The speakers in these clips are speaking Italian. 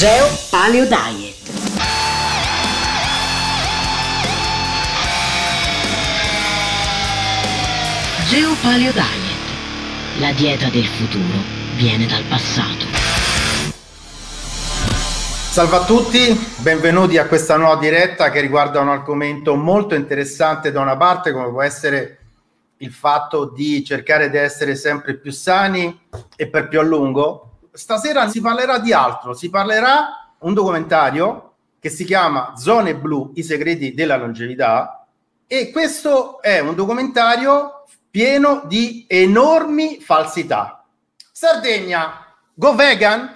Geo Paleo Diet. Geo Paleo Diet. La dieta del futuro viene dal passato. Salve a tutti, benvenuti a questa nuova diretta che riguarda un argomento molto interessante da una parte come può essere il fatto di cercare di essere sempre più sani e per più a lungo stasera si parlerà di altro, si parlerà un documentario che si chiama Zone Blu, i segreti della longevità e questo è un documentario pieno di enormi falsità. Sardegna, go vegan,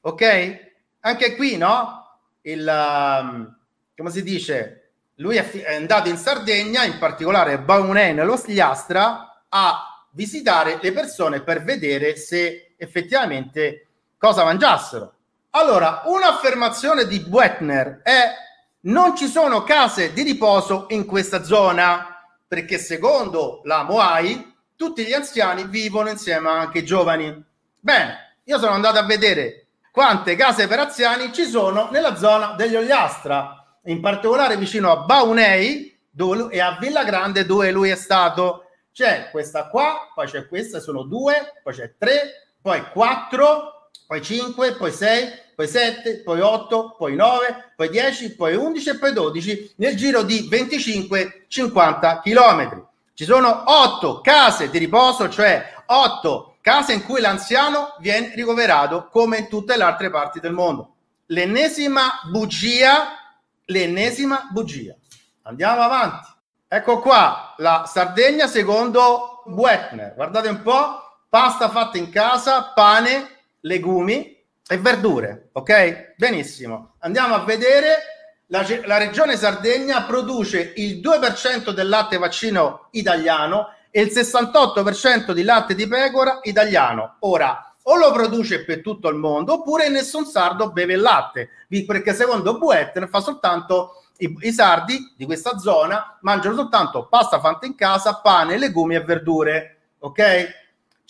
ok? Anche qui, no? Il, um, come si dice? Lui è, andato in Sardegna, in particolare Baunè nello Sgliastra, a visitare le persone per vedere se effettivamente cosa mangiassero. Allora, un'affermazione di Buetner è non ci sono case di riposo in questa zona, perché secondo la Moai tutti gli anziani vivono insieme anche ai giovani. Bene, io sono andato a vedere quante case per anziani ci sono nella zona degli Ogliastra, in particolare vicino a Baunei dove, e a Villa Grande dove lui è stato. C'è questa qua, poi c'è questa, sono due, poi c'è tre, poi 4, poi 5, poi 6, poi 7, poi 8, poi 9, poi 10, poi 11 e poi 12 nel giro di 25-50 km. Ci sono 8 case di riposo, cioè 8 case in cui l'anziano viene ricoverato come in tutte le altre parti del mondo. L'ennesima bugia, l'ennesima bugia. Andiamo avanti. Ecco qua la Sardegna secondo Buetner. Guardate un po' pasta fatta in casa, pane, legumi e verdure. Ok? Benissimo. Andiamo a vedere. La, la regione Sardegna produce il 2% del latte vaccino italiano e il 68% di latte di pecora italiano. Ora, o lo produce per tutto il mondo oppure nessun sardo beve il latte, perché secondo Buetter fa soltanto i, i, sardi di questa zona mangiano soltanto pasta fatta in casa, pane, legumi e verdure. Ok?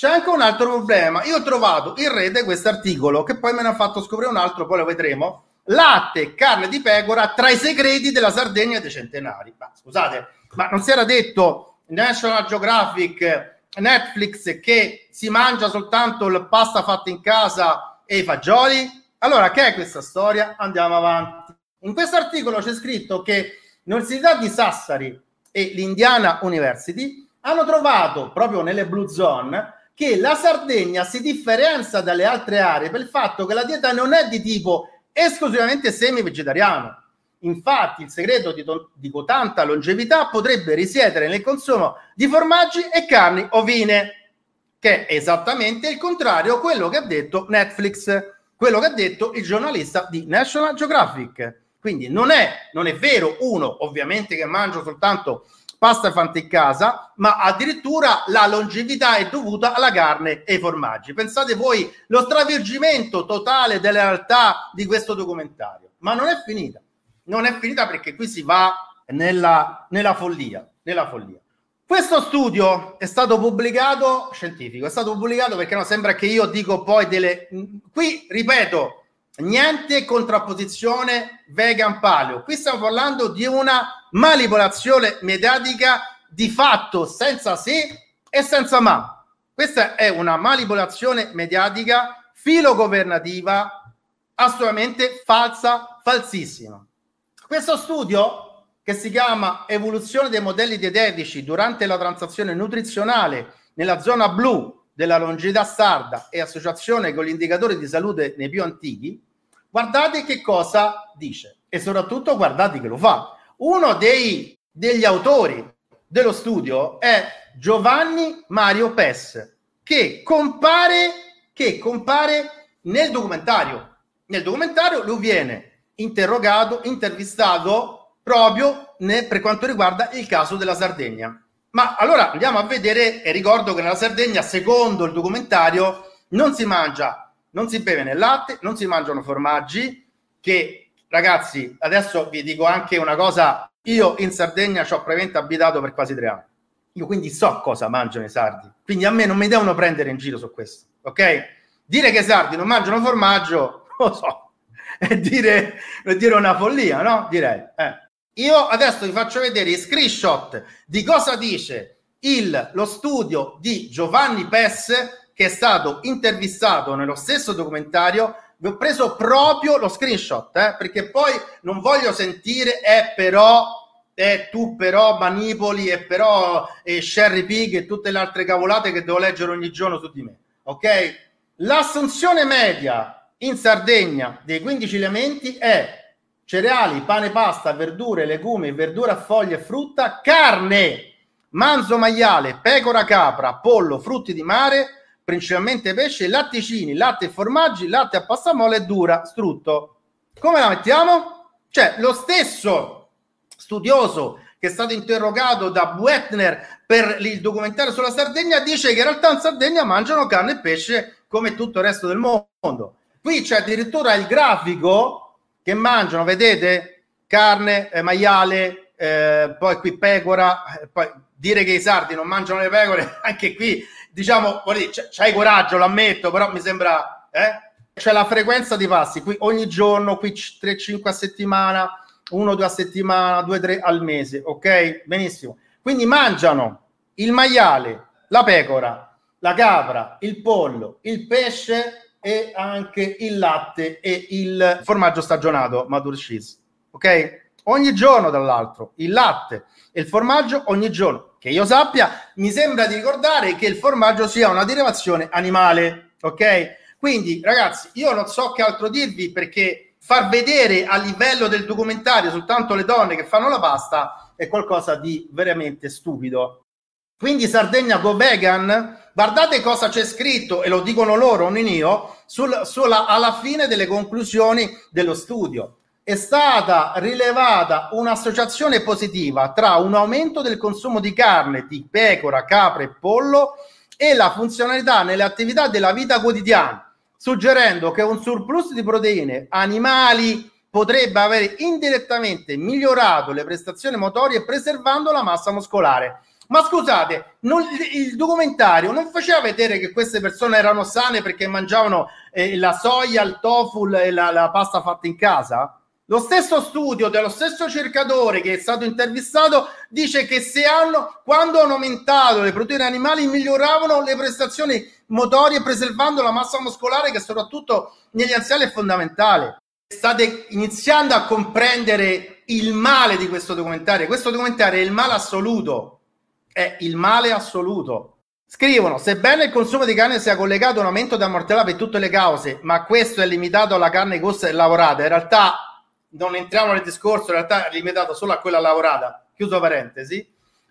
C'è anche un altro problema. Io ho trovato in rete questo articolo che poi me ne ha fatto scoprire un altro, poi lo vedremo. Latte carne di pecora tra i segreti della Sardegna dei centenari. Ma scusate, ma non si era detto National Geographic, Netflix che si mangia soltanto la pasta fatta in casa e i fagioli? Allora, che è questa storia? Andiamo avanti. In questo articolo c'è scritto che l'Università di Sassari e l'Indiana University hanno trovato proprio nelle blue zone che la Sardegna si differenzia dalle altre aree per il fatto che la dieta non è di tipo esclusivamente semi-vegetariano. Infatti, il segreto di, to- di tanta longevità potrebbe risiedere nel consumo di formaggi e carni ovine, che è esattamente il contrario a quello che ha detto Netflix, quello che ha detto il giornalista di National Geographic. Quindi non è, non è vero, uno, ovviamente che mangio soltanto pasta fatta in casa, ma addirittura la longevità è dovuta alla carne e ai formaggi. Pensate voi lo stravolgimento totale della realtà di questo documentario. Ma non è finita, non è finita perché qui si va nella, nella follia, nella follia. Questo studio è stato pubblicato, scientifico, è stato pubblicato perché no, sembra che io dico poi delle... Qui, ripeto, niente contrapposizione vegan paleo. Qui stiamo parlando di una manipolazione mediatica di fatto senza se e senza ma. Questa è una manipolazione mediatica filogovernativa assolutamente falsa, falsissima. Questo studio che si chiama Evoluzione dei modelli dietetici durante la transazione nutrizionale nella zona blu della longità sarda e associazione con gli indicatori di salute nei più antichi, Guardate che cosa dice e soprattutto guardate che lo fa. Uno dei, degli autori dello studio è Giovanni Mario Pes, che compare, che compare nel documentario. Nel documentario lui viene interrogato, intervistato proprio ne, per quanto riguarda il caso della Sardegna. Ma allora andiamo a vedere e ricordo che nella Sardegna, secondo il documentario, non si mangia non si beve nel latte, non si mangiano formaggi, che ragazzi, adesso vi dico anche una cosa, io in Sardegna ci ho praticamente abitato per quasi tre anni, io quindi so cosa mangiano i sardi, quindi a me non mi devono prendere in giro su questo, ok? Dire che i sardi non mangiano formaggio, lo so, è dire, è dire una follia, no? Direi. Eh. Io adesso vi faccio vedere i screenshot di cosa dice il, lo studio di Giovanni Pesse che è stato intervistato nello stesso documentario vi ho preso proprio lo screenshot eh, perché poi non voglio sentire è però e tu però manipoli e però e Sherry Pig e tutte le altre cavolate che devo leggere ogni giorno su di me ok? L'assunzione media in Sardegna dei 15 elementi è cereali, pane, pasta, verdure, legumi, verdura foglie frutta, carne, manzo maiale, pecora capra, pollo, frutti di mare, principalmente pesce, latticini, latte e formaggi, latte a passamolle e dura, strutto. Come la mettiamo? Cioè, lo stesso studioso che è stato interrogato da Buetner per il documentario sulla Sardegna dice che in realtà in Sardegna mangiano carne e pesce come tutto il resto del mondo. Qui c'è addirittura il grafico che mangiano, vedete, carne, eh, maiale, eh, poi qui pecora, eh, poi dire che i sardi non mangiano le pecore, anche qui diciamo, c'hai coraggio, lo ammetto, però mi sembra, eh? C'è la frequenza di passi, qui ogni giorno, qui 3-5 a settimana, 1-2 a settimana, 2-3 al mese, ok? Benissimo. Quindi mangiano il maiale, la pecora, la capra, il pollo, il pesce e anche il latte e il formaggio stagionato, Madur Cheese. Ok? Ogni giorno, dall'altro, il latte e il formaggio ogni giorno. Che io sappia, mi sembra di ricordare che il formaggio sia una derivazione animale. Ok? Quindi, ragazzi, io non so che altro dirvi perché far vedere a livello del documentario soltanto le donne che fanno la pasta è qualcosa di veramente stupido. Quindi Sardegna Go Vegan, guardate cosa c'è scritto, e lo dicono loro, non io, sul, sulla, alla fine delle conclusioni dello studio. È stata rilevata un'associazione positiva tra un aumento del consumo di carne di pecora, capra e pollo e la funzionalità nelle attività della vita quotidiana, suggerendo che un surplus di proteine animali potrebbe avere indirettamente migliorato le prestazioni motorie preservando la massa muscolare. Ma scusate, non, il documentario non faceva vedere che queste persone erano sane perché mangiavano eh, la soia, il tofu e la, la pasta fatta in casa? Lo stesso studio dello stesso cercatore che è stato intervistato dice che se hanno, quando hanno aumentato le proteine animali, miglioravano le prestazioni motorie preservando la massa muscolare che soprattutto negli anziani è fondamentale. State iniziando a comprendere il male di questo documentario. Questo documentario è il male assoluto è il male assoluto. Scrivono, sebbene il consumo di carne sia collegato a un aumento della mortalità per tutte le cause, ma questo è limitato alla carne costa e lavorata, in realtà non entriamo nel discorso, in realtà è limitato solo a quella lavorata, chiuso parentesi,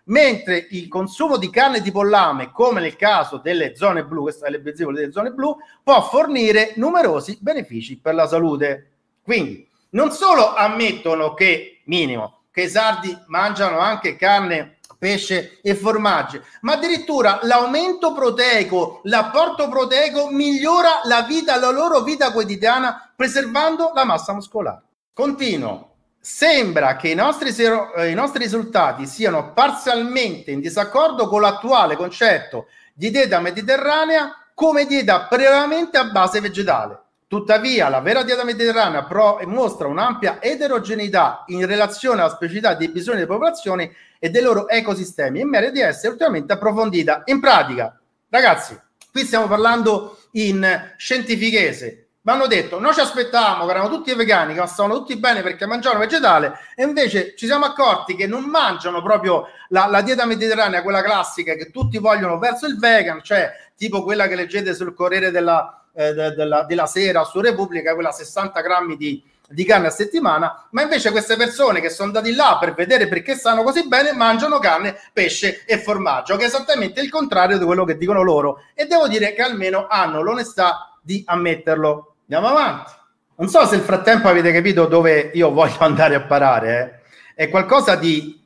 mentre il consumo di carne di pollame, come nel caso delle zone blu, queste è benzivole delle zone blu, può fornire numerosi benefici per la salute. Quindi, non solo ammettono che, minimo, che i sardi mangiano anche carne pesce e formaggi, ma addirittura l'aumento proteico, l'apporto proteico migliora la vita, la loro vita quotidiana, preservando la massa muscolare. Continuo. Sembra che i nostri, eh, i nostri risultati siano parzialmente in disaccordo con l'attuale concetto di dieta mediterranea come dieta prevalentemente a base vegetale. Tuttavia, la vera dieta mediterranea pro- mostra un'ampia eterogeneità in relazione alla specificità dei bisogni delle popolazioni e dei loro ecosistemi e merita di essere ulteriormente approfondita. In pratica, ragazzi, qui stiamo parlando in scientifichese. Mi hanno detto, noi ci aspettavamo che erano tutti vegani, che stavano tutti bene perché mangiavano vegetale, e invece ci siamo accorti che non mangiano proprio la, la dieta mediterranea, quella classica che tutti vogliono verso il vegan, cioè tipo quella che leggete sul Corriere della, eh, della, della Sera su Repubblica, quella 60 grammi di, di carne a settimana, ma invece queste persone che sono andati là per vedere perché stanno così bene mangiano carne, pesce e formaggio, che è esattamente il contrario di quello che dicono loro. E devo dire che almeno hanno l'onestà di ammetterlo. Andiamo avanti. Non so se nel frattempo avete capito dove io voglio andare a parare. Eh. È qualcosa di,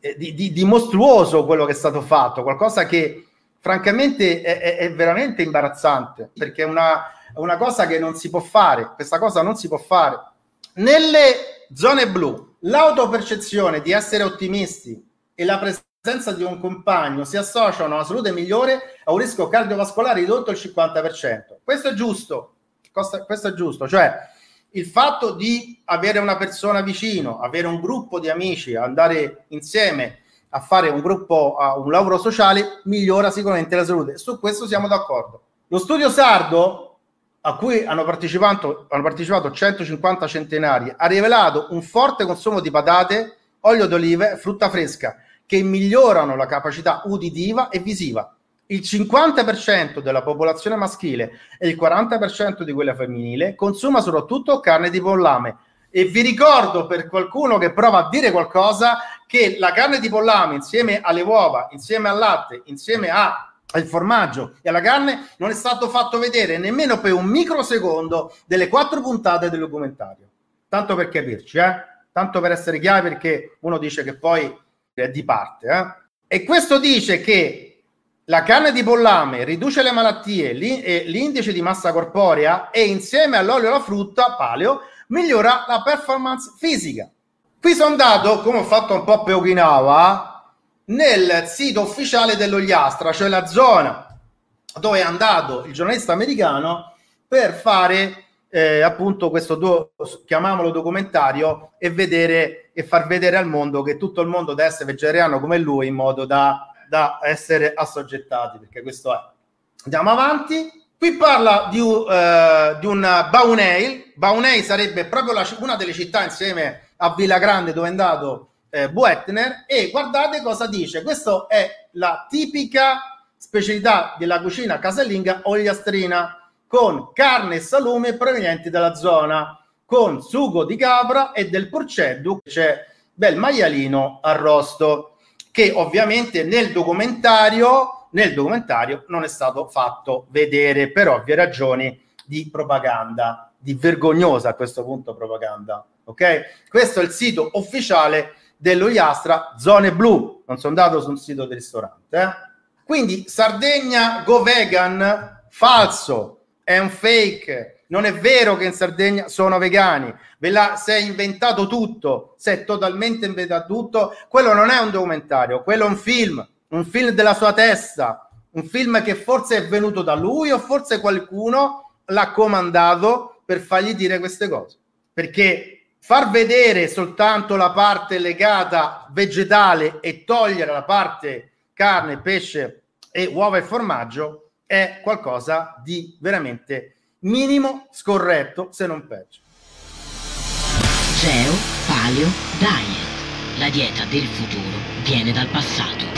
eh, di, di, di, mostruoso quello che è stato fatto, qualcosa che francamente è, è, è veramente imbarazzante, perché è una, una cosa che non si può fare. Questa cosa non si può fare nelle zone blu, l'autopercezione di essere ottimisti e la presenza di un compagno si associano a una salute migliore a un rischio cardiovascolare ridotto al 50%. Questo è giusto, questo è giusto, cioè il fatto di avere una persona vicino, avere un gruppo di amici, andare insieme a fare un gruppo, a un lavoro sociale, migliora sicuramente la salute. Su questo siamo d'accordo. Lo studio sardo, a cui hanno partecipato, hanno partecipato 150 centenari, ha rivelato un forte consumo di patate, olio d'olive frutta fresca, che migliorano la capacità uditiva e visiva. Il 50% della popolazione maschile e il 40% di quella femminile consuma soprattutto carne di pollame. E vi ricordo per qualcuno che prova a dire qualcosa che la carne di pollame insieme alle uova, insieme al latte, insieme a al formaggio e alla carne non è stato fatto vedere nemmeno per un microsecondo delle quattro puntate del documentario. Tanto per capirci, eh? tanto per essere chiari, perché uno dice che poi è di parte. Eh? E questo dice che la carne di pollame riduce le malattie, l'indice di massa corporea e insieme all'olio e alla frutta paleo migliora la performance fisica. Qui sono andato, come ho fatto un po' per Okinawa, nel sito ufficiale dello Iastra, cioè la zona dove è andato il giornalista americano per fare eh, appunto questo do, chiamiamolo documentario e vedere e far vedere al mondo che tutto il mondo deve essere vegetariano come lui in modo da, da essere assoggettati perché questo è. Andiamo avanti. Qui parla di, uh, di un Baunei Baunei sarebbe proprio la, una delle città insieme a Villa Grande dove è andato eh, Buetner e guardate cosa dice. Questa è la tipica specialità della cucina casalinga ogliastrina con carne e salume provenienti dalla zona, con sugo di capra e del porceddu, c'è bel maialino arrosto, che ovviamente nel documentario, nel documentario non è stato fatto vedere per ovvie ragioni di propaganda, di vergognosa a questo punto propaganda. Ok? Questo è il sito ufficiale dello Iastra, zone blu. Non sono andato sul sito del ristorante. Eh? Quindi Sardegna go vegan, falso, è un fake. Non è vero che in Sardegna sono vegani. Ve la sei inventato tutto, sei totalmente inventato tutto. Quello non è un documentario, quello è un film, un film della sua testa, un film che forse è venuto da lui o forse qualcuno l'ha comandato per fargli dire queste cose. Perché far vedere soltanto la parte legata vegetale e togliere la parte carne, pesce e uova e formaggio è qualcosa di veramente minimo, scorretto, se non peggio. Geo Paleo Diet. La dieta del futuro viene dal passato.